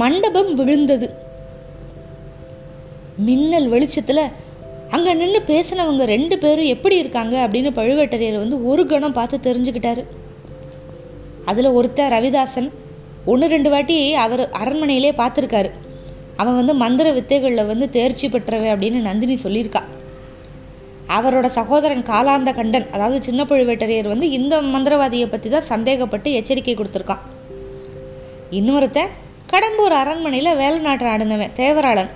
மண்டபம் விழுந்தது. மின்னல் வெளிச்சத்தில் அங்கே நின்று பேசினவங்க ரெண்டு பேரும் எப்படி இருக்காங்க அப்படின்னு பழுவேட்டரையர் வந்து ஒரு கணம் பார்த்து தெரிஞ்சுக்கிட்டாரு. அதில் ஒருத்தன் ரவிதாசன் ஒன்று ரெண்டு வாட்டி அவர் அரண்மனையிலே பார்த்துருக்காரு. அவன் வந்து மந்திர வித்தைகளில் வந்து தேர்ச்சி பெற்றவை அப்படின்னு நந்தினி சொல்லியிருக்கா. அவரோட சகோதரன் காலாந்த கண்டன் அதாவது சின்ன பழுவேட்டரையர் வந்து இந்த மந்திரவாதியை பற்றி தான் சந்தேகப்பட்டு எச்சரிக்கை கொடுத்துருக்கான். இன்னொருத்தன் கடம்பூர் அரண்மனையில் வேலை நாட்டு ஆடினவன் தேவராளன்.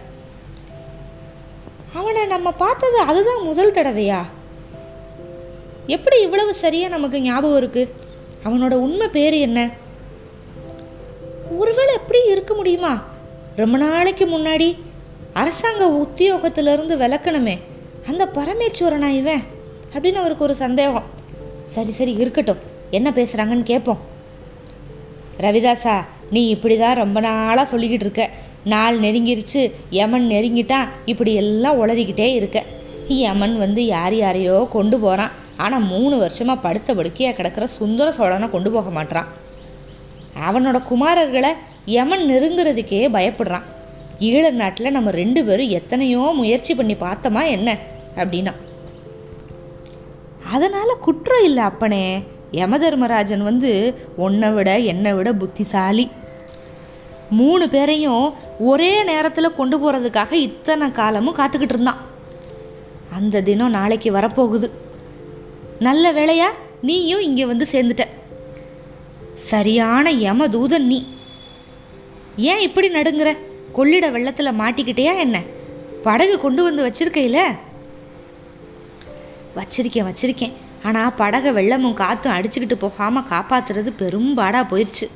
அவனை நம்ம பார்த்தது அதுதான் முதல் தடவையா? எப்படி இவ்வளவு சரியாக நமக்கு ஞாபகம் இருக்கு? அவனோட உண்மை பேர் என்ன? ஒருவேளை எப்படி இருக்க முடியுமா? ரொம்ப நாளைக்கு முன்னாடி அரசாங்க உத்தியோகத்திலிருந்து விளக்கணுமே அந்த பரமேஸ்வரனா இவன்? அப்படின்னு அவருக்கு ஒரு சந்தேகம். சரி சரி இருக்கட்டும். என்ன பேசுகிறாங்கன்னு கேட்போம் ரவிதாசா நீ இப்படி தான் ரொம்ப நாளாக சொல்லிக்கிட்டு இருக்க. நாள் நெருங்கிருச்சு யமன் நெருங்கிட்டான் இப்படி எல்லாம் உளறிக்கிட்டே இருக்க. யமன் வந்து யார் யாரையோ கொண்டு போகிறான் ஆனால் மூணு வருஷமாக படுத்த படுக்கையாக கிடக்கிற சுந்தர சோழனை கொண்டு போக மாட்டான் அவனோட குமாரர்களை யமன் நெருங்குறதுக்கே பயப்படுறான். ஈழ நாட்டில் நம்ம ரெண்டு பேரும் எத்தனையோ முயற்சி பண்ணி பார்த்தோமா என்ன? அப்படின்னா அதனால் குற்றம் இல்லை அப்பனே. யமதர்மராஜன் வந்து உன்னை விட என்னை விட புத்திசாலி. மூணு பேரையும் ஒரே நேரத்தில் கொண்டு போகிறதுக்காக இத்தனை காலமும் காத்துக்கிட்டு இருந்தான். அந்த தினம் நாளைக்கு வரப்போகுது. நல்ல வேலையா நீயும் இங்கே வந்து சேர்ந்துட்ட. சரியான யமதூதன் நீ. ஏன் இப்படி நடுங்குற? கொள்ளிட வெள்ளத்தில் மாட்டிக்கிட்டியா என்ன? படகு கொண்டு வந்து வச்சிருக்கையில? வச்சிருக்கேன் வச்சிருக்கேன். ஆனால் படகை வெள்ளமும் காற்றும் அடிச்சுக்கிட்டு போகாமல் காப்பாத்துறது பெரும்பாடாக போயிடுச்சு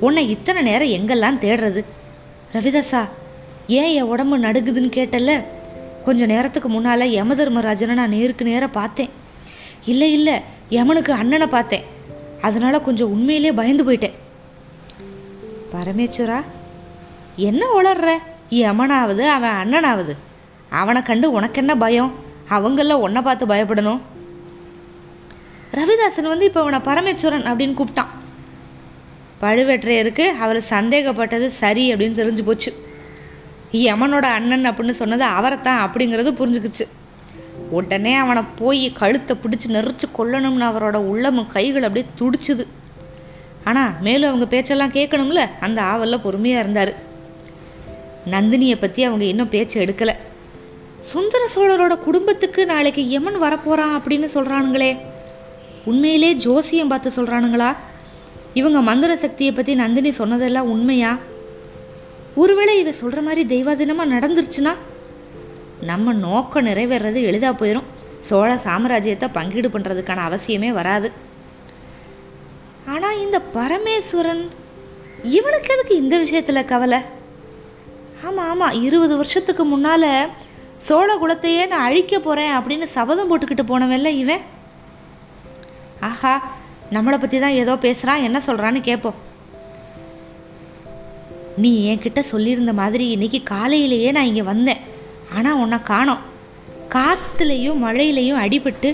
உன்னை இத்தனை நேரம் எங்கெல்லாம் தேடுறது? ரவிதாசா ஏன் என் உடம்பு நடுங்குதுன்னு கேட்டல கொஞ்ச நேரத்துக்கு முன்னால் யமதர்மராஜனை நான் நேருக்கு நேராக பார்த்தேன். இல்லை இல்லை யமனுக்கு அண்ணனை பார்த்தேன். அதனால் கொஞ்சம் உண்மையிலே பயந்து போயிட்டேன். பரமேஸ்வரா என்ன உளர்ற? யமனாவது அவன் அண்ணனாவது. அவனை கண்டு உனக்கு என்ன பயம்? அவங்கள உன்னை பார்த்து பயப்படணும். ரவிதாசன் வந்து இப்போ அவனை பரமேஸ்வரன் அப்படின்னு கூப்பிட்டான். பழுவேற்றையருக்கு அவர் சந்தேகப்பட்டது சரி அப்படின்னு தெரிஞ்சு போச்சு. யமனோட அண்ணன் அப்படின்னு சொன்னது அவரைத்தான் அப்படிங்கிறது புரிஞ்சுக்குச்சு. உடனே அவனை போய் கழுத்தை பிடிச்சி நெரிச்சு கொல்லணும்னு அவரோட உள்ளமும் கைகள் அப்படியே துடிச்சுது. ஆனால் மேலும் அவங்க பேச்செல்லாம் கேட்கணும்ல அந்த ஆவலில் பொறுமையாக இருந்தார். நந்தினியை பற்றி அவங்க இன்னும் பேச்சு எடுக்கலை. சுந்தர சோழரோட குடும்பத்துக்கு நாளைக்கு யமன் வரப்போகிறான் அப்படின்னு சொல்கிறானுங்களே உண்மையிலே ஜோசியம் பார்த்து சொல்கிறானுங்களா இவங்க மந்திர சக்தியை பற்றி நந்தினி சொன்னதெல்லாம் உண்மையா? ஒருவேளை இவ சொல்கிற மாதிரி தெய்வாதீனமாக நடந்துருச்சுன்னா? நம்ம நோக்கம் நிறைவேறது எளிதாக போயிடும் சோழ சாம்ராஜ்யத்தை பங்கீடு பண்ணுறதுக்கான அவசியமே வராது. ஆனால் இந்த பரமேஸ்வரன் இவனுக்கு எதுக்கு இந்த விஷயத்தில் கவலை? ஆமாம் ஆமாம் இருபது வருஷத்துக்கு முன்னால் சோழ குலத்தையே நான் அழிக்க போகிறேன் அப்படின்னு சபதம் போட்டுக்கிட்டு போனவன்ல இவன்? ஆஹா நம்மளை பற்றி தான் ஏதோ பேசுகிறான் என்ன சொல்கிறான்னு கேட்போம் நீ என்கிட்ட சொல்லியிருந்த மாதிரி இன்னைக்கு காலையிலேயே நான் இங்கே வந்தேன். ஆனால் உன்னை காணோம். காற்றுலையும் மழையிலையும் அடிபட்டு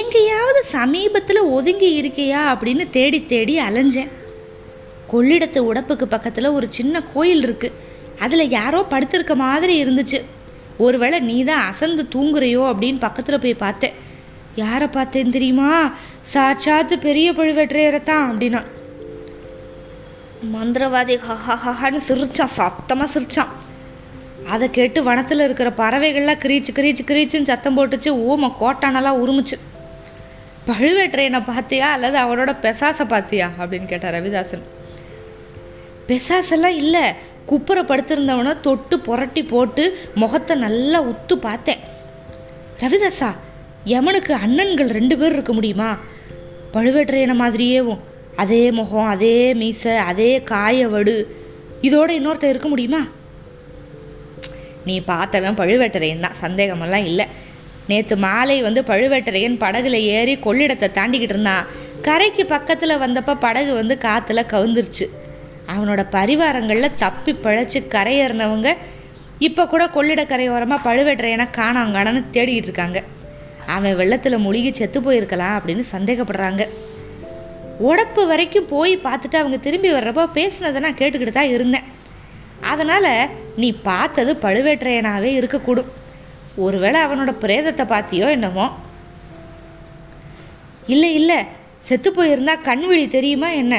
எங்கேயாவது சமீபத்தில் ஒதுங்கி இருக்கியா அப்படின்னு தேடி தேடி அலைஞ்சேன். கொள்ளிடத்து உடப்புக்கு பக்கத்தில் ஒரு சின்ன கோயில் இருக்குது அதில் யாரோ படுத்திருக்க மாதிரி இருந்துச்சு. ஒருவேளை நீ தான் அசந்து தூங்குறியோ அப்படின்னு பக்கத்தில் போய் பார்த்தேன். யாரை பார்த்தேன் தெரியுமா? சாட்சாத்து பெரிய பழுவேற்றையரை தான் அப்படின்னா. மந்திரவாதி ஹஹான்னு சிரிச்சான் சத்தமாக சிரிச்சான். அதை கேட்டு வனத்தில் இருக்கிற பறவைகள்லாம் கிரீச்சு கிரீச்சு கிரீச்சுன்னு சத்தம் போட்டுச்சு. ஓம கோட்டானெல்லாம் உருமுச்சு. பழுவேற்றையனை பார்த்தியா? அல்லது அவனோட பெசாசை பார்த்தியா? அப்படின்னு கேட்டார் ரவிதாசன். பெசாசெல்லாம் இல்லை. குப்புற படுத்திருந்தவனை தொட்டு புரட்டி போட்டு முகத்தை நல்லா உத்து பார்த்தேன். ரவிதாசா யமனுக்கு அண்ணன்கள் ரெண்டு பேர் இருக்க முடியுமா? பழுவேற்றையனை மாதிரியேவும். அதே முகம் அதே மீசை அதே காயவடு. இதோட இன்னொருத்தர் இருக்க முடியுமா? நீ பார்த்தவன் பழுவேட்டரையன் தான். சந்தேகமெல்லாம் இல்லை. நேற்று மாலை வந்து பழுவேட்டரையன் படகுல ஏறி கொள்ளிடத்தை தாண்டிக்கிட்டு இருந்தான். கரைக்கு பக்கத்தில் வந்தப்போ படகு வந்து காற்றுல கவுந்துருச்சு. அவனோட பரிவாரங்களில் தப்பி பிழைச்சி கரையேறினவங்க இப்போ கூட கொள்ளிட கரையோரமாக பழுவேட்டரையனை காணாங்கானன்னு தேடிக்கிட்டு இருக்காங்க. அவன் வெள்ளத்தில் முழுகி செத்து போயிருக்கலாம் அப்படின்னு சந்தேகப்படுறாங்க. உடப்பு வரைக்கும் போய் பார்த்துட்டு அவங்க திரும்பி வர்றப்போ பேசினதை நான் கேட்டுக்கிட்டு தான் இருந்தேன். அதனால் நீ பார்த்தது பழுவேற்றையனாகவே இருக்கக்கூடும். ஒருவேளை அவனோட பிரேதத்தை பார்த்தியோ என்னமோ. இல்லை இல்லை செத்து போயிருந்தா கண்விழி தெரியுமா என்ன?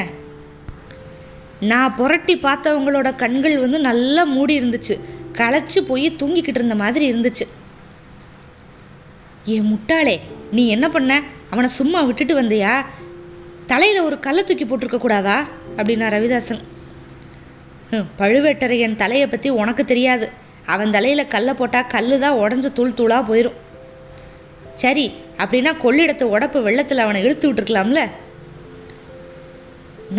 நான் புரட்டி பார்த்தவங்களோட கண்கள் வந்து நல்லா மூடி இருந்துச்சு. களைச்சி போய் தூங்கிக்கிட்டு இருந்த மாதிரி இருந்துச்சு. ஏ முட்டாளே நீ என்ன பண்ண? அவனை சும்மா விட்டுட்டு வந்தியா? தலையில் ஒரு கல்லை தூக்கி போட்டிருக்க கூடாதா? அப்படின்னா ரவிதாசன். பழுவேட்டரையன் தலையை பற்றி உனக்கு தெரியாது. அவன் தலையில் கல்லை போட்டால் கல்லு தான் உடஞ்சி தூள் தூளாக போயிடும் சரி அப்படின்னா கொள்ளிடத்து உடப்பு வெள்ளத்தில் அவனை இழுத்து விட்டுருக்கலாம்ல?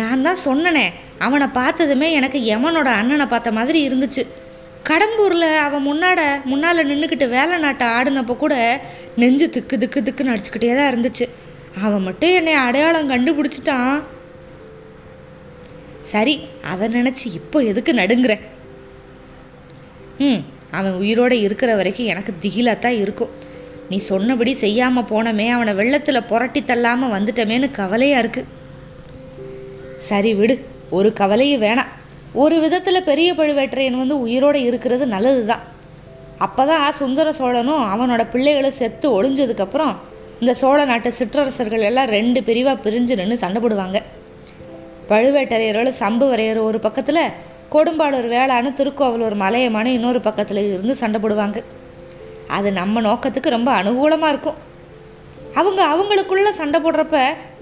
நான் தான் சொன்னனே அவனை பார்த்ததுமே எனக்கு யமனோட அண்ணனை பார்த்த மாதிரி இருந்துச்சு. கடம்பூரில் அவன் முன்னாட முன்னால் நின்றுக்கிட்டு வேலை நாட்டை ஆடினப்போ கூட நெஞ்சு திக்கு திக்கு திக்குன்னு அடிச்சுக்கிட்டே தான் இருந்துச்சு. அவன் மட்டும் என்னை அடையாளம் கண்டுபிடிச்சிட்டான். சரி அதை நினச்சி இப்போ எதுக்கு நடுங்குற? ம் அவன் உயிரோடு இருக்கிற வரைக்கும் எனக்கு திகிலாக தான் இருக்கும். நீ சொன்னபடி செய்யாமல் போனமே அவனை வெள்ளத்தில் புரட்டி தள்ளாமல் வந்துட்டமேன்னு கவலையாக இருக்குது சரி விடு ஒரு கவலையும் வேணாம். ஒரு விதத்தில் பெரிய பழுவேட்டரையன் வந்து உயிரோடு இருக்கிறது நல்லது தான் அப்போ தான் சுந்தர சோழனும் அவனோட பிள்ளைகளும் செத்து ஒளிஞ்சதுக்கப்புறம் இந்த சோழ நாட்டு சிற்றரசர்கள் எல்லாம் ரெண்டு பிரிவாக பிரிஞ்சு நின்று சண்டை போடுவாங்க. பழுவேட்டரையர்கள் சம்புவரையர் ஒரு பக்கத்தில் கொடும்பாளூர் வேளான்னு திருக்கோவலூர் மலையமான இன்னொரு பக்கத்தில் இருந்து சண்டை போடுவாங்க. அது நம்ம நோக்கத்துக்கு ரொம்ப அனுகூலமாக இருக்கும். அவங்க அவங்களுக்குள்ள சண்டை போடுறப்ப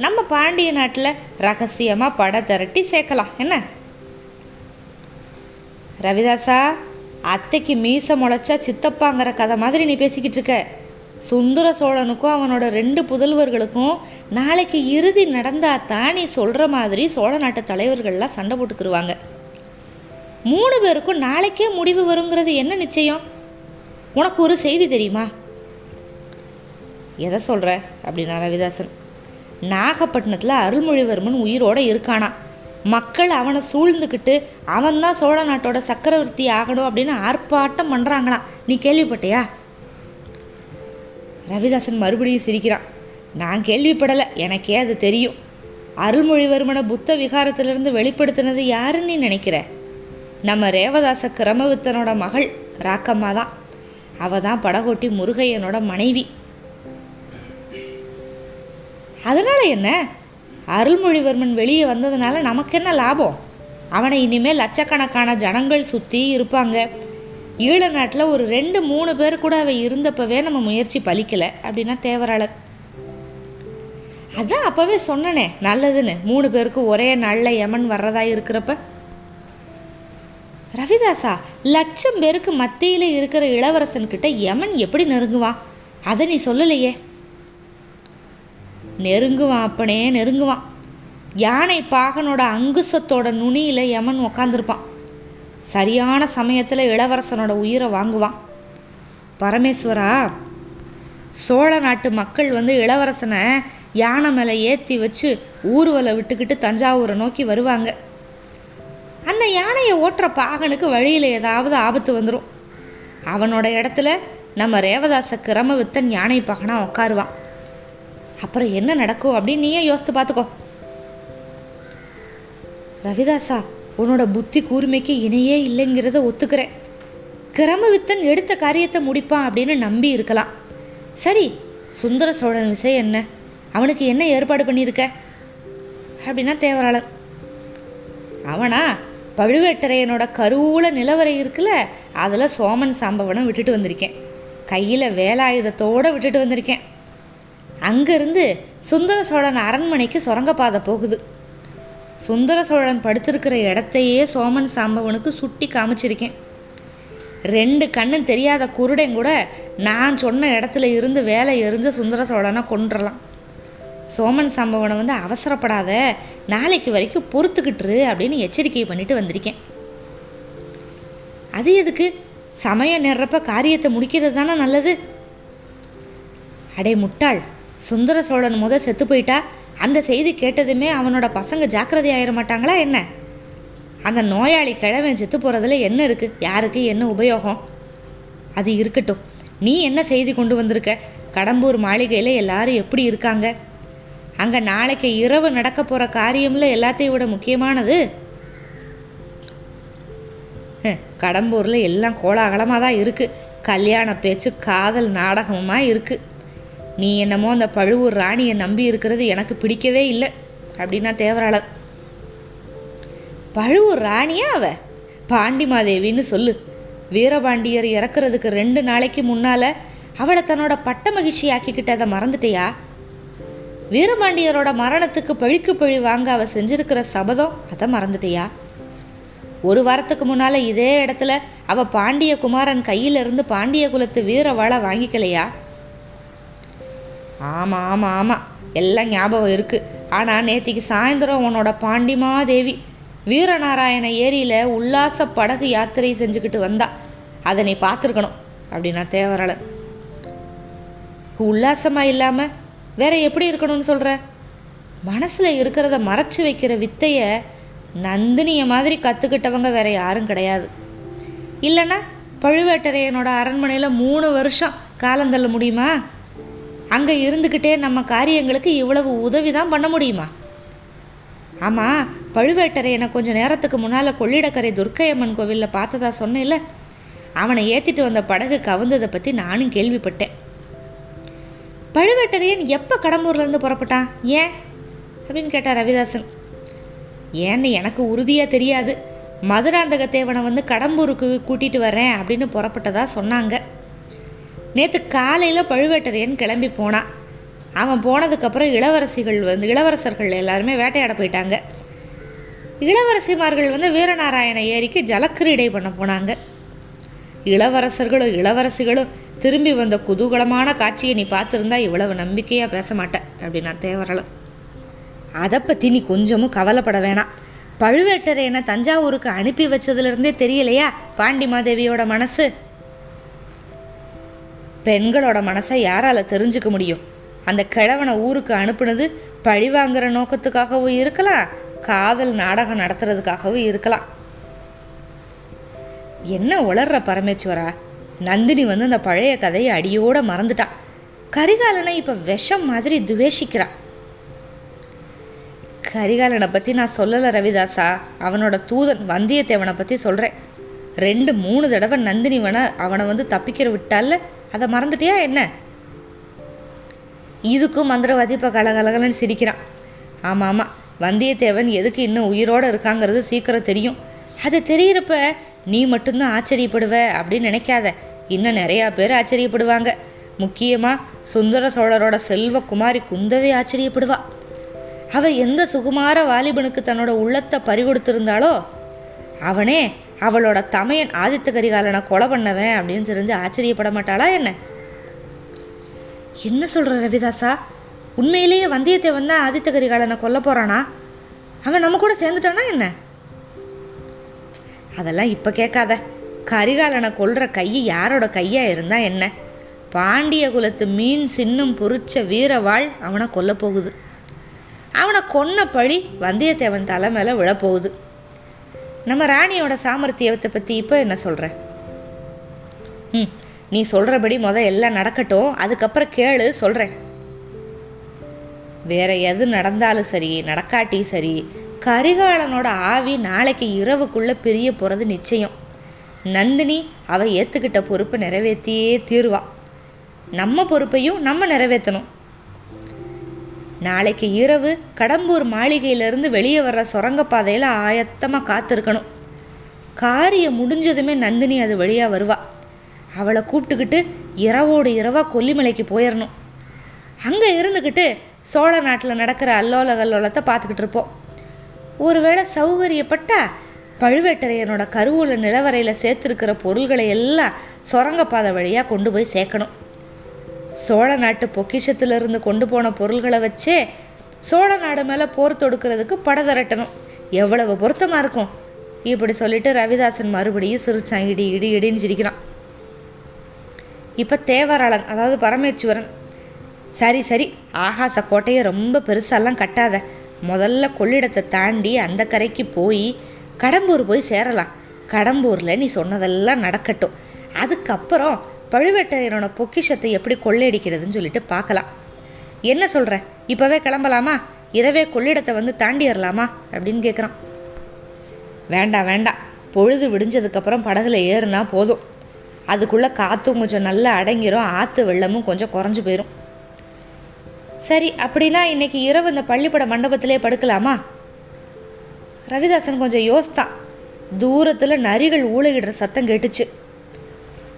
நம்ம பாண்டிய நாட்டில் ரகசியமாக படை திரட்டி சேர்க்கலாம். என்ன? ரவிதாசா அத்தைக்கு மீச முளைச்சா சித்தப்பாங்கிற கதை மாதிரி நீ பேசிக்கிட்டு இருக்க. சுந்தர சோழனுக்கும் அவனோட ரெண்டு புதல்வர்களுக்கும் நாளைக்கு இறுதி நடந்தா தான் நீ சொல்கிற மாதிரி சோழ நாட்டு தலைவர்கள்லாம் சண்டை போட்டுக்கிருவாங்க. மூணு பேருக்கும் நாளைக்கே முடிவு வருங்கிறது என்ன நிச்சயம்? உனக்கு ஒரு செய்தி தெரியுமா? எதை சொல்கிற அப்படின்னா ரவிதாசன். நாகப்பட்டினத்தில் அருள்மொழிவர்மன் உயிரோடு இருக்கானா மக்கள் அவனை சூழ்ந்துக்கிட்டு அவன்தான் சோழ நாட்டோட சக்கரவர்த்தி ஆகணும் அப்படின்னு ஆர்ப்பாட்டம் பண்ணுறாங்களாம் நீ கேள்விப்பட்டியா? ரவிதாசன் மறுபடியும் சிரிக்கிறான். நான் கேள்விப்படலை எனக்கே அது தெரியும். அருள்மொழிவர்மனை புத்த விகாரத்திலிருந்து வெளிப்படுத்தினது யாருன்னு நீ நினைக்கிற? நம்ம ரேவதாச கிரமவித்தனோட மகள் ராக்கம்மா தான். அவ தான் படகோட்டி முருகையனோட மனைவி. அதனால என்ன? அருள்மொழிவர்மன் வெளியே வந்ததுனால நமக்கு என்ன லாபம்? அவனை இனிமேல் லட்சக்கணக்கான ஜனங்கள் சுற்றி இருப்பாங்க. ஈழ நாட்டில் ஒரு ரெண்டு மூணு பேர் கூட அவன் இருந்தப்பவே நம்ம முயற்சி பலிக்கலை அப்படின்னா தேவராளர். அதான் அப்போவே சொன்னனே நல்லதுன்னு. மூணு பேருக்கு ஒரே நாளில் யமன் வர்றதா இருக்கிறப்ப. ரவிதாசா லட்சம் பேருக்கு மத்தியில் இருக்கிற இளவரசன்கிட்ட யமன் எப்படி நெருங்குவான்? அதை நீ சொல்லலையே. நெருங்குவான் அப்பனே நெருங்குவான். யானை பாகனோட அங்குசத்தோட நுனியில் யமன் உக்காந்துருப்பான். சரியான சமயத்தில் இளவரசனோட உயிரை வாங்குவான். பரமேஸ்வரா சோழ நாட்டு மக்கள் வந்து இளவரசனை யானை மேலே ஏற்றி வச்சு ஊர்வலை விட்டுக்கிட்டு தஞ்சாவூரை நோக்கி வருவாங்க. அந்த யானையை ஓட்டுற பாகனுக்கு வழியில் ஏதாவது ஆபத்து வந்துடும் அவனோட இடத்துல நம்ம ரேவதாச கிரமவித்தன் யானை பாகனாக உட்காருவான் அப்புறம் என்ன நடக்கும் அப்படின்னு நீயே யோசித்து பார்த்துக்கோ. ரவிதாசா உன்னோட புத்தி கூர்மைக்கு இணையே இல்லைங்கிறத ஒத்துக்கிறேன். கிரமவித்தன் எடுத்த காரியத்தை முடிப்பான் அப்படின்னு நம்பி இருக்கலாம். சரி சுந்தர சோழன் விஷயம் என்ன? அவனுக்கு என்ன ஏற்பாடு பண்ணியிருக்க? அப்படின்னா தேவராளன். அவனா? பழுவேட்டரையனோட கருவூல நிலவரை இருக்குல்ல அதில் சோமன் சாம்பவனம் விட்டுட்டு வந்திருக்கேன். கையில் வேலாயுதத்தோடு விட்டுட்டு வந்திருக்கேன். அங்கேருந்து சுந்தர சோழன் அரண்மனைக்கு சுரங்கப்பாதை போகுது. சுந்தர சோழன் படுத்திருக்கிற இடத்தையே சோமன் சாம்பவனுக்கு சுட்டி காமிச்சிருக்கேன். ரெண்டு கண்ணும் தெரியாத குருடன் கூட நான் சொன்ன இடத்துல இருந்து வேலை எரிஞ்ச சுந்தர சோழனை கொண்டுடலாம் சோமன் சாம்பவனை வந்து அவசரப்படாத நாளைக்கு வரைக்கும் பொறுத்துக்கிட்டுரு அப்படின்னு எச்சரிக்கை பண்ணிட்டு வந்திருக்கேன். அது எதுக்கு? சமயம் நேர்றப்ப காரியத்தை முடிக்கிறது தானே நல்லது. அடே முட்டாள் சுந்தர சோழன் முத செத்து போயிட்டா? அந்த செய்தி கேட்டதுமே அவனோட பசங்க ஜாக்கிரதை ஆயிட மாட்டாங்களா என்ன? அந்த நோயாளி கிழவன் செத்து போகிறதுல என்ன இருக்குது யாருக்கு என்ன உபயோகம்? அது இருக்கட்டும். நீ என்ன செய்தி கொண்டு வந்திருக்க? கடம்பூர் மாளிகையில் எல்லாரும் எப்படி இருக்காங்க? அங்கே நாளைக்கு இரவு நடக்க போகிற காரியமில் எல்லாத்தையும் விட முக்கியமானது? கடம்பூரில் எல்லாம் கோலாகலமாக தான் இருக்குது கல்யாண பேச்சு காதல் நாடகமாக இருக்குது நீ என்னமோ அந்த பழுவூர் ராணியை நம்பி இருக்கிறது எனக்கு பிடிக்கவே இல்லை அப்படின்னா தேவராளர். பழுவூர் ராணியா அவ? பாண்டிமாதேவின்னு சொல்லு. வீரபாண்டியர் இறக்குறதுக்கு ரெண்டு நாளைக்கு முன்னால அவளை தன்னோட பட்ட மகிழ்ச்சி ஆக்கிக்கிட்டதை மறந்துட்டியா? வீரபாண்டியரோட மரணத்துக்கு பழிக்கு பழி வாங்க அவ செஞ்சிருக்கிற சபதம் அதை மறந்துட்டியா? ஒரு வாரத்துக்கு முன்னால இதே இடத்துல அவ பாண்டிய குமாரன் கையிலிருந்து பாண்டிய குலத்து வீரவாளை வாங்கிக்கலையா? ஆமாம் ஆமாம் ஆமாம் எல்லாம் ஞாபகம் இருக்குது ஆனால் நேத்திக்கு சாயந்தரம் உன்னோட பாண்டிமாதேவி வீரநாராயண ஏரியில் உல்லாச படகு யாத்திரை செஞ்சுக்கிட்டு வந்தா. அதை நீ பார்த்துருக்கணும் அப்படின்னா தேவராளன் உல்லாசமாக இல்லாமல் வேற எப்படி இருக்கணும்னு சொல்கிற மனசில் இருக்கிறத மறைச்சு வைக்கிற வித்தைய நந்தினியை மாதிரி கற்றுக்கிட்டவங்க வேற யாரும் கிடையாது. இல்லைன்னா பழுவேட்டரையனோட அரண்மனையில் மூணு வருஷம் காலந்தள்ள முடியுமா? அங்கே இருந்துக்கிட்டே நம்ம காரியங்களுக்கு இவ்வளவு உதவி தான் பண்ண முடியுமா? ஆமாம் பழுவேட்டரையனை கொஞ்ச நேரத்துக்கு முன்னால் கொள்ளிடக்கரை துர்க்கையம்மன் கோவிலில் பார்த்ததா சொன்னேன்ல அவனை ஏற்றிட்டு வந்த படகு கவுந்ததை பற்றி நானும் கேள்விப்பட்டேன். பழுவேட்டரையன் எப்போ கடம்பூர்லேருந்து புறப்பட்டான்? ஏன்? அப்படின்னு கேட்டார் ரவிதாசன். ஏன்னு எனக்கு உறுதியாக தெரியாது. மதுராந்தக தேவனை வந்து கடம்பூருக்கு கூட்டிகிட்டு வரேன் அப்படின்னு புறப்பட்டதா சொன்னாங்க. நேற்று காலையில் பழுவேட்டரையன் கிளம்பி போனான் அவன் போனதுக்கப்புறம் இளவரசிகள் வந்து இளவரசர்கள் எல்லாருமே வேட்டையாட போயிட்டாங்க. இளவரசிமார்கள் வந்து வீரநாராயண ஏரிக்கு ஜலக்கிரீடை பண்ண போனாங்க. இளவரசர்களும் இளவரசிகளும் திரும்பி வந்த குதூகலமான காட்சியை நீ பார்த்துருந்தா இவ்வளவு நம்பிக்கையாக பேச மாட்டேன் அப்படின்னா தேவரலும் அதை பற்றி நீ கொஞ்சமும் கவலைப்பட வேணாம். பழுவேட்டரையனை தஞ்சாவூருக்கு அனுப்பி வச்சதுலேருந்தே தெரியலையா? பாண்டிமாதேவியோட மனசு? பெண்களோட மனசை யாரால தெரிஞ்சுக்க முடியும்? அந்த கிழவனை ஊருக்கு அனுப்புனது பழி வாங்குற நோக்கத்துக்காகவும் இருக்கலாம் காதல் நாடகம் நடத்துறதுக்காகவும் இருக்கலாம். என்ன உளர்ற பரமேஸ்வரா நந்தினி வந்து அந்த பழைய கதையை அடியோட மறந்துட்டா. கரிகாலனை இப்ப விஷம் மாதிரி துவேஷிக்கிறா. கரிகாலனை பற்றி நான் சொல்லலை ரவிதாசா. அவனோட தூதன் வந்தியத்தேவனை பற்றி சொல்கிறேன் ரெண்டு மூணு தடவை நந்தினி வேணா அவனை வந்து தப்பிக்கிற விட்டால அதை மறந்துட்டியா என்ன? இதுக்கும் மந்திரவாதி இப்போ கலகலகலன்னு சிரிக்கிறான். ஆமாம் ஆமாம் வந்தியத்தேவன் எதுக்கு இன்னும் உயிரோடு இருக்காங்கிறது சீக்கிரம் தெரியும். அது தெரியிறப்ப நீ மட்டும்தான் ஆச்சரியப்படுவ அப்படின்னு நினைக்காத. இன்னும் நிறையா பேர் ஆச்சரியப்படுவாங்க. முக்கியமாக சுந்தர சோழரோட செல்வ குமாரி குந்தவே ஆச்சரியப்படுவா. அவள் எந்த சுகுமார வாலிபனுக்கு தன்னோட உள்ளத்தை பறிகொடுத்திருந்தாளோ அவனே அவளோட தமையன் ஆதித்த கரிகாலனை கொலை பண்ணவன் அப்படின்னு தெரிஞ்சு ஆச்சரியப்பட மாட்டாளா என்ன? என்ன சொல்ற ரவிதாசா? உண்மையிலேயே வந்தியத்தேவன் தான் ஆதித்த கரிகாலனை கொல்ல போறானா? அவன் நம்ம கூட சேர்ந்துட்டானா என்ன? அதெல்லாம் இப்போ கேட்காத. கரிகாலனை கொல்ற கை யாரோட கையா இருந்தா என்ன? பாண்டிய குலத்து மீன் சின்னம் பொறிச்ச வீரவாள் அவனை கொல்ல போகுது. அவனை கொன்ன பழி வந்தியத்தேவன் தலை மேலே விழப்போகுது. நம்ம ராணியோட சாமர்த்தியத்தை பற்றி இப்போ என்ன சொல்கிற ம் நீ சொல்கிறபடி மொதல் எல்லாம் நடக்கட்டும் அதுக்கப்புறம் கேளு சொல்கிறேன் வேற எது நடந்தாலும் சரி நடக்காட்டி சரி கரிகாலனோட ஆவி நாளைக்கு இரவுக்குள்ளே பிரிய போகிறது நிச்சயம். நந்தினி அவ ஏற்றுக்கிட்ட பொறுப்பை நிறைவேற்றியே தீருவா. நம்ம பொறுப்பையும் நம்ம நிறைவேற்றணும் நாளைக்கு இரவு கடம்பூர் மாளிகையிலிருந்து வெளியே வர்ற சுரங்கப்பாதையில் ஆயத்தமாக காத்திருக்கணும். காரியம் முடிஞ்சதுமே நந்தினி அது வழியாக வருவா. அவளை கூப்பிட்டுக்கிட்டு இரவோடு இரவாக கொல்லிமலைக்கு போயிடணும் அங்கே இருந்துக்கிட்டு சோழ நாட்டில் நடக்கிற அல்லோல கல்லோலத்தை பார்த்துக்கிட்டு இருப்போம். ஒருவேளை சௌகரியப்பட்டா பழுவேட்டரையனோட கருவூல நிலவரையில் சேர்த்துருக்கிற பொருள்களை எல்லாம் சுரங்கப்பாதை வழியாக கொண்டு போய் சேர்க்கணும். சோழ நாட்டு பொக்கிஷத்திலிருந்து கொண்டு போன பொருள்களை வச்சே சோழ நாடு மேலே போர் தொடுக்கிறதுக்கு படை திரட்டணும். எவ்வளவு பொருத்தமாக இருக்கும்? இப்படி சொல்லிட்டு ரவிதாசன் மறுபடியும் சிரிச்சான் இடி இடி இடின்னு சிரிக்கிறான். இப்போ தேவராளன் அதாவது பரமேஸ்வரன் சரி சரி ஆகாச கோட்டையை ரொம்ப பெருசாலாம் கட்டாத. முதல்ல கொள்ளிடத்தை தாண்டி அந்த கரைக்கு போய் கடம்பூர் போய் சேரலாம். கடம்பூரில் நீ சொன்னதெல்லாம் நடக்கட்டும். அதுக்கப்புறம் பழுவேட்டரையரோட பொக்கிஷத்தை எப்படி கொள்ளையடிக்கிறதுன்னு சொல்லிட்டு பார்க்கலாம். என்ன சொல்கிற இப்போவே கிளம்பலாமா? இரவே கொள்ளிடத்தை வந்து தாண்டிடலாமா அப்படின்னு கேட்குறான் வேண்டாம் வேண்டாம் பொழுது விடிஞ்சதுக்கப்புறம் படகுல ஏறுனா போதும். அதுக்குள்ளே காற்றும் கொஞ்சம் நல்லா அடங்கிரும். ஆற்று வெள்ளமும் கொஞ்சம் குறைஞ்சு போயிடும் சரி அப்படின்னா இன்றைக்கி இரவு இந்த பள்ளிப்பட மண்டபத்திலே படுக்கலாமா? ரவிதாசன் கொஞ்சம் யோசித்தான். தூரத்தில் நரிகள் ஊழகிடுற சத்தம் கேட்டுச்சு.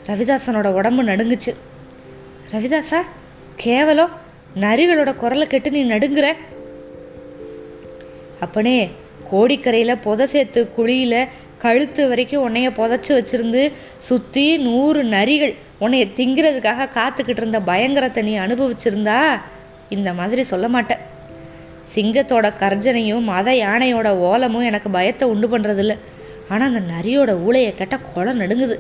ரவிதாசனோட உடம்பு நடுங்குச்சு. ரவிதாசா கேவலம் நரிகளோட குரலை கெட்டு நீ நடுங்குற. அப்பனே கோடிக்கரையில் புதை சேர்த்து குழியில் கழுத்து வரைக்கும் உன்னைய புதைச்சி வச்சிருந்து சுற்றி நூறு நரிகள் உன்னைய திங்கிறதுக்காக காத்துக்கிட்டு இருந்த பயங்கரத்தை நீ அனுபவிச்சிருந்தா இந்த மாதிரி சொல்ல மாட்டேன் சிங்கத்தோட கர்ஜனையும் மத யானையோட ஓலமும் எனக்கு பயத்தை உண்டு பண்ணுறதில்ல ஆனால் அந்த நரியோட ஊழையை கேட்டால் குளம் நடுங்குது.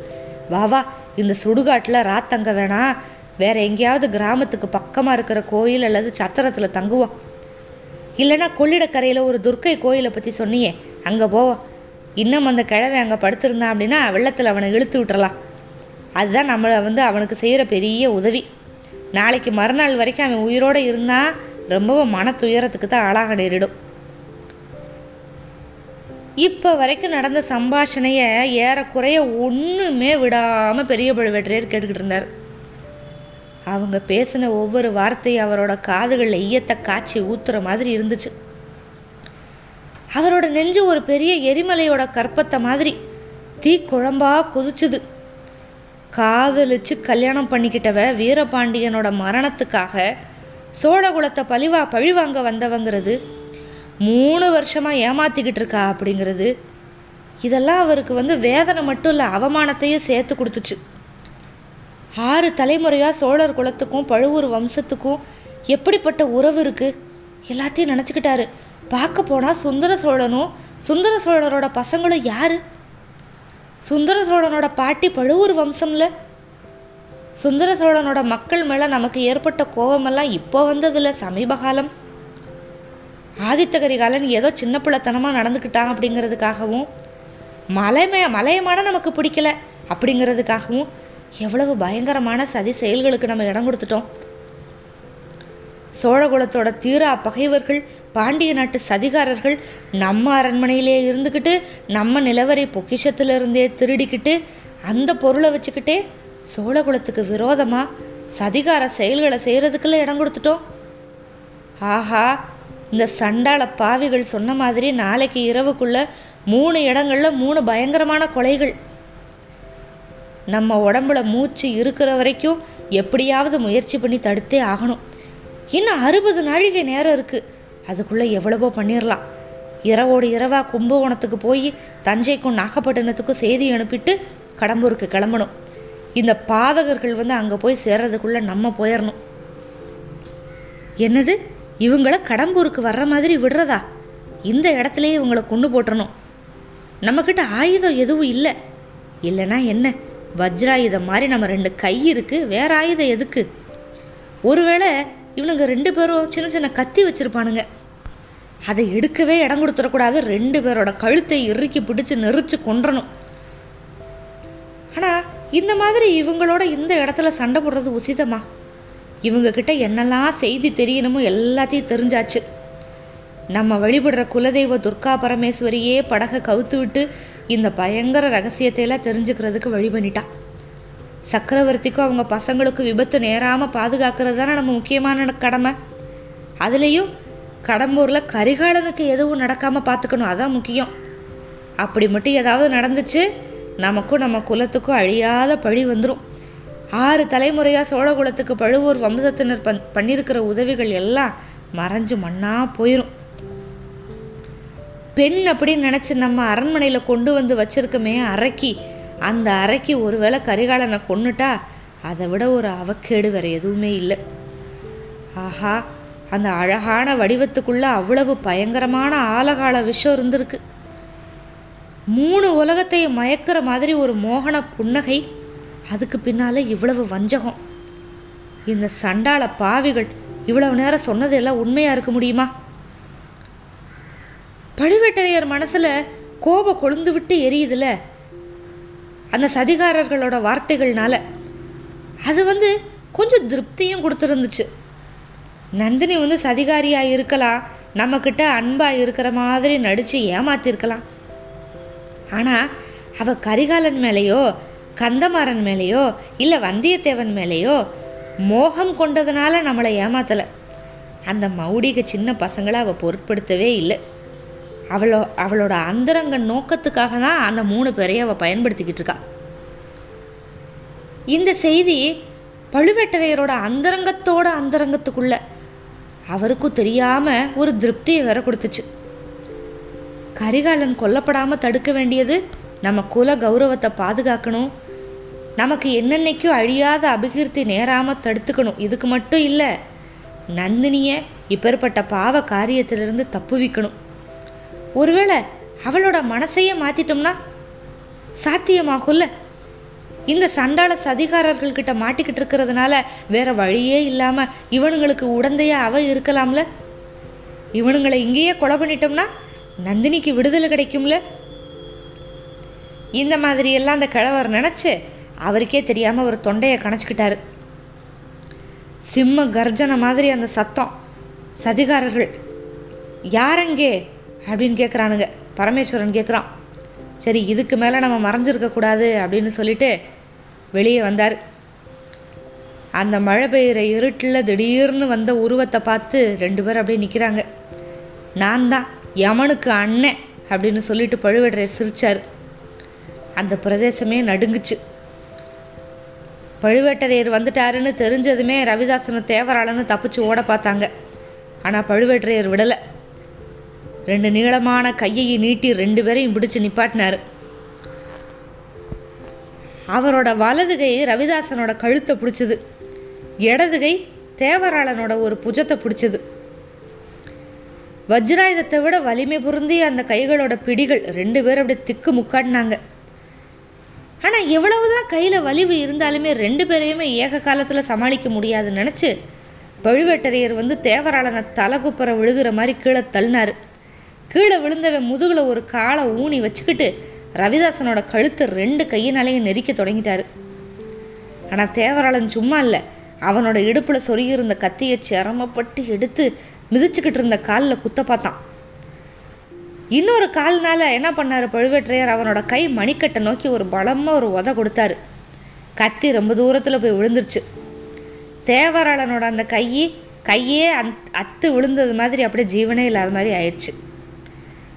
வா வா இந்த சுடுகாட்டில் ராத்தங்க வேணாம் வேற எங்கேயாவது கிராமத்துக்கு பக்கமாக இருக்கிற கோயில் அல்லது சத்திரத்தில் தங்குவோம். இல்லைன்னா கொள்ளிடக்கரையில் ஒரு துர்க்கை கோயிலை பற்றி சொன்னியே அங்கே போவோம் இன்னும் அந்த கிழவை அங்கே படுத்திருந்தான் அப்படின்னா வெள்ளத்தில் அவனை இழுத்து விட்டுறலாம். அதுதான் நம்மளை வந்து அவனுக்கு செய்கிற பெரிய உதவி. நாளைக்கு மறுநாள் வரைக்கும் அவன் உயிரோடு இருந்தால் ரொம்பவும் மன துயரத்துக்கு தான் ஆளாக நேரிடும். இப்போ வரைக்கும் நடந்த சம்பாஷணையை ஏறக்குறைய ஒன்றுமே விடாமல் பெரிய பழுவேற்றையர் கேட்டுக்கிட்டு இருந்தார். அவங்க பேசின ஒவ்வொரு வார்த்தையும் அவரோட காதுகளில் ஈயத்தை காய்ச்சி ஊத்துற மாதிரி இருந்துச்சு. அவரோட நெஞ்சு ஒரு பெரிய எரிமலையோட கற்பத்தை மாதிரி தீ குழம்பா கொதிச்சுது. காதலிச்சு கல்யாணம் பண்ணிக்கிட்டவ வீரபாண்டியனோட மரணத்துக்காக சோழகுலத்தை பழிவா பழிவாங்க வந்தவங்கிறது மூணு வருஷமாக ஏமாற்றிக்கிட்டு இருக்கா அப்படிங்கிறது. இதெல்லாம் அவருக்கு வந்து வேதனை மட்டும் இல்லை அவமானத்தையும் சேர்த்து கொடுத்துச்சு. ஆறு தலைமுறையாக சோழர் குலத்துக்கும் பழுவூர் வம்சத்துக்கும் எப்படிப்பட்ட உறவு இருக்குது எல்லாத்தையும் நினச்சிக்கிட்டாரு. பார்க்க போனால் சுந்தர சோழனும் சுந்தர சோழரோட பசங்களும் யார்? சுந்தர சோழனோட பாட்டி பழுவூர் வம்சம்ல? சுந்தர சோழனோட மக்கள் மேலே நமக்கு ஏற்பட்ட கோபமெல்லாம் இப்போ வந்ததில்ல சமீப காலம். ஆதித்த கரிகாலன் ஏதோ சின்ன பிள்ளைத்தனமாக நடந்துக்கிட்டான் அப்படிங்கிறதுக்காகவும் மலைமே மலையமான நமக்கு பிடிக்கல அப்படிங்கிறதுக்காகவும் எவ்வளவு பயங்கரமான சதி செயல்களுக்கு நம்ம இடம் கொடுத்துட்டோம். சோழகுலத்தோட தீரா பகைவர்கள் பாண்டிய நாட்டு சதிகாரர்கள் நம்ம அரண்மனையிலே இருந்துக்கிட்டு நம்ம நிலவரை பொக்கிஷத்திலிருந்தே திருடிக்கிட்டு அந்த பொருளை வச்சுக்கிட்டே சோழகுலத்துக்கு விரோதமாக சதிகார செயல்களை செய்கிறதுக்குள்ள இடம் கொடுத்துட்டோம். ஆஹா இந்த சண்டாள பாவிகள் சொன்ன மாதிரி நாளைக்கு இரவுக்குள்ள மூணு இடங்கள்ல மூணு பயங்கரமான கொலைகள். நம்ம உடம்புல மூச்சு இருக்கிற வரைக்கும் எப்படியாவது முயற்சி பண்ணி தடுத்தே ஆகணும். இன்னும் அறுபது நாழிகை நேரம் இருக்குது அதுக்குள்ளே எவ்வளவோ பண்ணிடலாம் இரவோடு இரவாக கும்பகோணத்துக்கு போய் தஞ்சைக்கும் நாகப்பட்டினத்துக்கும் செய்தி அனுப்பிட்டு கடம்பூருக்கு கிளம்பணும். இந்த பாதகர்கள் வந்து அங்கே போய் சேர்றதுக்குள்ளே நம்ம போயிடணும் என்னது? இவங்கள கடம்பூருக்கு வர்ற மாதிரி விடுறதா? இந்த இடத்துலையே இவங்களை கொண்டு போட்டுறணும் நம்மக்கிட்ட ஆயுதம் எதுவும் இல்லை. இல்லைன்னா என்ன? வஜ்ராயுதம் மாதிரி நம்ம ரெண்டு கை இருக்குது வேற ஆயுதம் எதுக்கு? ஒருவேளை இவனுங்க ரெண்டு பேரும் சின்ன சின்ன கத்தி வச்சுருப்பானுங்க. அதை எடுக்கவே இடம் கொடுத்துடக்கூடாது. ரெண்டு பேரோட கழுத்தை இறுக்கி பிடிச்சி நெரிச்சு கொன்றணும். ஆனால் இந்த மாதிரி இவங்களோட இந்த இடத்துல சண்டை போடுறது உசிதமா? இவங்க கிட்ட என்னெல்லாம் செய்தி தெரியணுமோ எல்லாத்தையும் தெரிஞ்சாச்சு. நம்ம வழிபடுற குலதெய்வ துர்கா பரமேஸ்வரியே படகை கவுத்து விட்டு இந்த பயங்கர ரகசியத்தையெல்லாம் தெரிஞ்சுக்கிறதுக்கு வழி பண்ணிட்டா. சக்கரவர்த்திக்கும் அவங்க பசங்களுக்கும் விபத்து நேராமல் பாதுகாக்கிறது தானே நம்ம முக்கியமான கடமை. அதுலேயும் கடம்பூரில் கரிகாலனுக்கு எதுவும் நடக்காமல் பார்த்துக்கணும் அதான் முக்கியம். அப்படி மட்டும் ஏதாவது நடந்துச்சு நமக்கும் நம்ம குலத்துக்கும் அழியாத பழி வந்துடும் ஆறு தலைமுறையாக சோழகுலத்துக்கு பழுவூர் வம்சத்தினர் பண் பண்ணியிருக்கிற உதவிகள் எல்லாம் மறைஞ்சு மண்ணாக போயிடும் பெண் அப்படின்னு நினச்சி நம்ம அரண்மனையில் கொண்டு வந்து வச்சிருக்கமே அரைக்கி. அந்த அரைக்கி ஒருவேளை கரிகாலனை கொன்னுட்டா அதை விட ஒரு அவக்கேடு வேறு எதுவுமே இல்லை. ஆஹா அந்த அழகான வடிவத்துக்குள்ளே அவ்வளவு பயங்கரமான ஆலகால விஷம் இருந்திருக்கு. மூணு உலகத்தையும் மயக்கிற மாதிரி ஒரு மோகன புன்னகை அதுக்கு பின்னால் இவ்வளவு வஞ்சகம். இந்த சண்டாள பாவிகள் இவ்வளவு நேரம் சொன்னது எல்லாம் உண்மையாக இருக்க முடியுமா? பழுவேட்டரையர் மனசில் கோபம் கொழுந்து விட்டு எரியுதுல அந்த சதிகாரர்களோட வார்த்தைகள்னால. அது வந்து கொஞ்சம் திருப்தியும் கொடுத்துருந்துச்சு. நந்தினி வந்து சதிகாரியாக இருக்கலாம் நம்மக்கிட்ட அன்பாக இருக்கிற மாதிரி நடித்து ஏமாத்திருக்கலாம். ஆனால் அவள் கரிகாலன் மேலேயோ கந்தமாறன் மேலேயோ இல்லை வந்தியத்தேவன் மேலேயோ மோகம் கொண்டதுனால நம்மளை ஏமாத்தலை. அந்த மௌடிக சின்ன பசங்களை அவள் பொருட்படுத்தவே இல்லை. அவளோ அவளோட அந்தரங்க நோக்கத்துக்காக தான் அந்த மூணு பேரையும் அவள் பயன்படுத்திக்கிட்டு இருக்கா. இந்த செய்தி பழுவேட்டரையரோட அந்தரங்கத்தோட அந்தரங்கத்துக்குள்ள அவருக்கும் தெரியாமல் ஒரு திருப்தியை வேற கொடுத்துச்சு. கரிகாலன் கொல்லப்படாமல் தடுக்க வேண்டியது நம்ம குல கௌரவத்தை பாதுகாக்கணும் நமக்கு என்னென்னைக்கும் அழியாத அபிகிருத்தி நேராமல் தடுத்துக்கணும். இதுக்கு மட்டும் இல்லை நந்தினியை இப்பேற்பட்ட பாவ காரியத்திலிருந்து தப்புவிக்கணும். ஒருவேளை அவளோட மனசையே மாற்றிட்டோம்னா சாத்தியமாகும்ல? இந்த சண்டாள சதிகாரர்கள்கிட்ட மாட்டிக்கிட்டு இருக்கிறதுனால வேற வழியே இல்லாமல் இவனுங்களுக்கு உடந்தையா அவ இருக்கலாம்ல? இவனுங்களை இங்கேயே கொலை பண்ணிட்டோம்னா நந்தினிக்கு விடுதலை கிடைக்கும்ல? இந்த மாதிரியெல்லாம் அந்த கிழவர் நினச்சி அவருக்கே தெரியாமல் ஒரு தொண்டையை கணச்சிக்கிட்டாரு. சிம்ம கர்ஜனை மாதிரி அந்த சத்தம். சதிகாரர்கள் யாரங்கே? அப்படின்னு கேட்குறானுங்க பரமேஸ்வரன் கேட்குறான் சரி இதுக்கு மேலே நம்ம மறைஞ்சிருக்கக்கூடாது அப்படின்னு சொல்லிட்டு வெளியே வந்தார். அந்த மழை பெய்கிற இருட்டில் திடீர்னு வந்த உருவத்தை பார்த்து ரெண்டு பேர் அப்படியே நிற்கிறாங்க நான் தான் யமனுக்கு அண்ணன் அப்படின்னு சொல்லிட்டு பழுவேட்டரையர் சிரித்தார் அந்த பிரதேசமே நடுங்குச்சு. பழுவேட்டரையர் வந்துட்டாருன்னு தெரிஞ்சதுமே ரவிதாசனை தேவராளன்னு தப்பிச்சு ஓட பார்த்தாங்க. ஆனால் பழுவேட்டரையர் விடலை. ரெண்டு நீளமான கையை நீட்டி ரெண்டு பேரையும் பிடிச்சு நிப்பாட்டினார். அவரோட வலது கை ரவிதாசனோட கழுத்தை பிடிச்சது. இடது கை தேவராளனோட ஒரு புஜத்தை பிடிச்சது. வஜ்ராயுதத்தை விட வலிமை பொருந்திய அந்த கைகளோட பிடிகள் ரெண்டு பேரும் அப்படியே திக்கு முக்காடினாங்க ஆனால் எவ்வளவுதான் கையில் வலிவு இருந்தாலுமே ரெண்டு பேரையுமே ஏக காலத்தில் சமாளிக்க முடியாதுன்னு நினச்சி பழுவேட்டரையர் வந்து தேவராளனை தலைகுப்புற விழுகிற மாதிரி கீழே தள்ளினார். கீழே விழுந்தவன் முதுகில் ஒரு காலை ஊனி வச்சுக்கிட்டு ரவிதாசனோட கழுத்து ரெண்டு கையினாலேயும் நெரிக்க தொடங்கிட்டார். ஆனால் தேவராளன் சும்மா இல்லை. அவனோட இடுப்பில் சொருகியிருந்த கத்தியை சிரமப்பட்டு எடுத்து மிதிச்சுக்கிட்டு இருந்த காலில் குத்த பார்த்தான். இன்னொரு கால்னால என்ன பண்ணார் பழுவேற்றையர்? அவனோட கை மணிக்கட்டை நோக்கி ஒரு பலமாக ஒரு உத கொடுத்தாரு. கத்தி ரொம்ப தூரத்தில் போய் விழுந்துருச்சு. தேவராளனோட அந்த கையை கையே அந் அத்து விழுந்தது மாதிரி அப்படியே ஜீவனே இல்லாத மாதிரி ஆயிடுச்சு.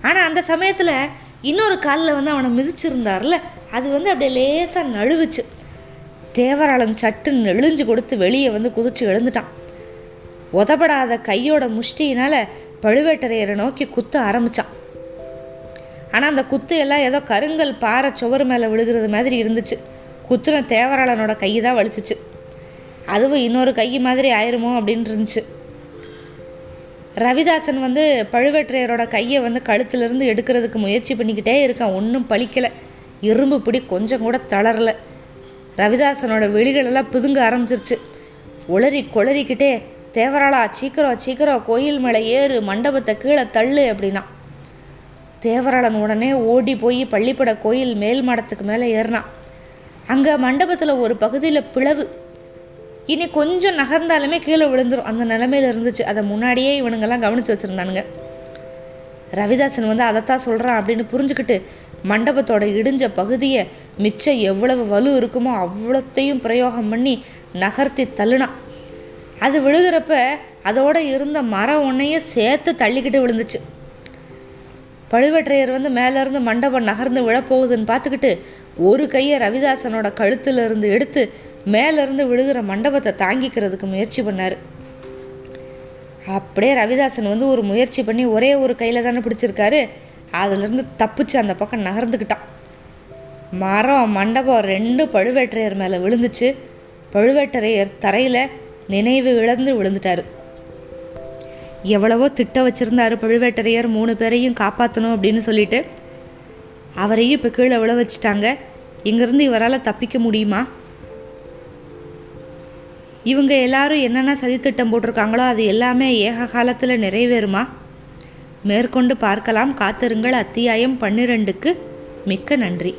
ஆனால் அந்த சமயத்தில் இன்னொரு காலில் வந்து அவனை மிதிச்சிருந்தார்ல அது வந்து அப்படியே லேசாக நழுவுச்சு. தேவராளன் சட்டு நெளிஞ்சு கொடுத்து வெளியே வந்து குதிச்சு எழுந்துட்டான். உதப்படாத கையோட முஷ்டியினால் பழுவேட்டரையரை நோக்கி குத்த ஆரம்பித்தான் ஆனால் அந்த குத்து எல்லாம் ஏதோ கருங்கல் பாறை சுவர் மேலே விழுகிறது மாதிரி இருந்துச்சு. குத்துன தேவராளனோட கை தான் வலிச்சிச்சு. அதுவும் இன்னொரு கை மாதிரி ஆயிருமோ அப்படின்னு இருந்துச்சு. ரவிதாசன் வந்து பழுவேற்றையரோட கையை வந்து கழுத்துலேருந்து எடுக்கிறதுக்கு முயற்சி பண்ணிக்கிட்டே இருக்கான். ஒன்றும் பழிக்கலை. இரும்பு பிடி கொஞ்சம் கூட தளரல. ரவிதாசனோட வெளிகளெல்லாம் பிதுங்க ஆரம்பிச்சிருச்சு. உளறி குளறிக்கிட்டே தேவராளா சீக்கிரம் சீக்கிரம் கோயில் மேலே ஏறு மண்டபத்தை கீழே தள்ளு அப்படின்னா. தேவராளன் உடனே ஓடி போய் பள்ளிப்பட கோயில் மேல் மடத்துக்கு மேலே ஏறினான். அங்கே மண்டபத்தில் ஒரு பகுதியில் பிளவு. இனி கொஞ்சம் நகர்ந்தாலுமே கீழே விழுந்துடும் அந்த நிலமையில இருந்துச்சு. அதை முன்னாடியே இவனுங்கெல்லாம் கவனித்து வச்சுருந்தானுங்க. ரவிதாசன் வந்து அதைத்தான் சொல்கிறான் அப்படின்னு புரிஞ்சுக்கிட்டு மண்டபத்தோட இடிஞ்ச பகுதியை மிச்சம் எவ்வளவு வலு இருக்குமோ அவ்வளோத்தையும் பிரயோகம் பண்ணி நகர்த்தி தள்ளுனான். அது விழுகிறப்ப அதோட இருந்த மரம் ஒன்றையும் சேர்த்து தள்ளிக்கிட்டு விழுந்துச்சு. பழுவேற்றையர் வந்து மேலேருந்து மண்டபம் நகர்ந்து விழப்போகுதுன்னு பார்த்துக்கிட்டு ஒரு கையை ரவிதாசனோட கழுத்திலிருந்து எடுத்து மேலேருந்து விழுகிற மண்டபத்தை தாங்கிக்கிறதுக்கு முயற்சி பண்ணார். அப்படியே ரவிதாசன் வந்து ஒரு முயற்சி பண்ணி ஒரே ஒரு கையில் தானே பிடிச்சிருக்காரு. அதுலேருந்து தப்பிச்சு அந்த பக்கம் நகர்ந்துக்கிட்டான். மரம் மண்டபம் ரெண்டு பழுவேற்றையர் மேலே விழுந்துச்சு. பழுவேட்டரையர் தரையில் நினைவு இழந்து விழுந்துட்டார். எவ்வளவோ திட்ட வச்சுருந்தாரு பழுவேட்டரையர் மூணு பேரையும் காப்பாற்றணும் அப்படின்னு சொல்லிட்டு. அவரையும் இப்போ கீழே விழ வச்சுட்டாங்க. இங்கேருந்து இவரால் தப்பிக்க முடியுமா? இவங்க எல்லாரும் என்னென்ன சதித்திட்டம் போட்டிருக்காங்களோ அது எல்லாமே ஏக காலத்தில் நிறைவேறுமா? மேற்கொண்டு பார்க்கலாம். காத்திருங்கள். அத்தியாயம் பன்னிரெண்டுக்கு மிக்க நன்றி.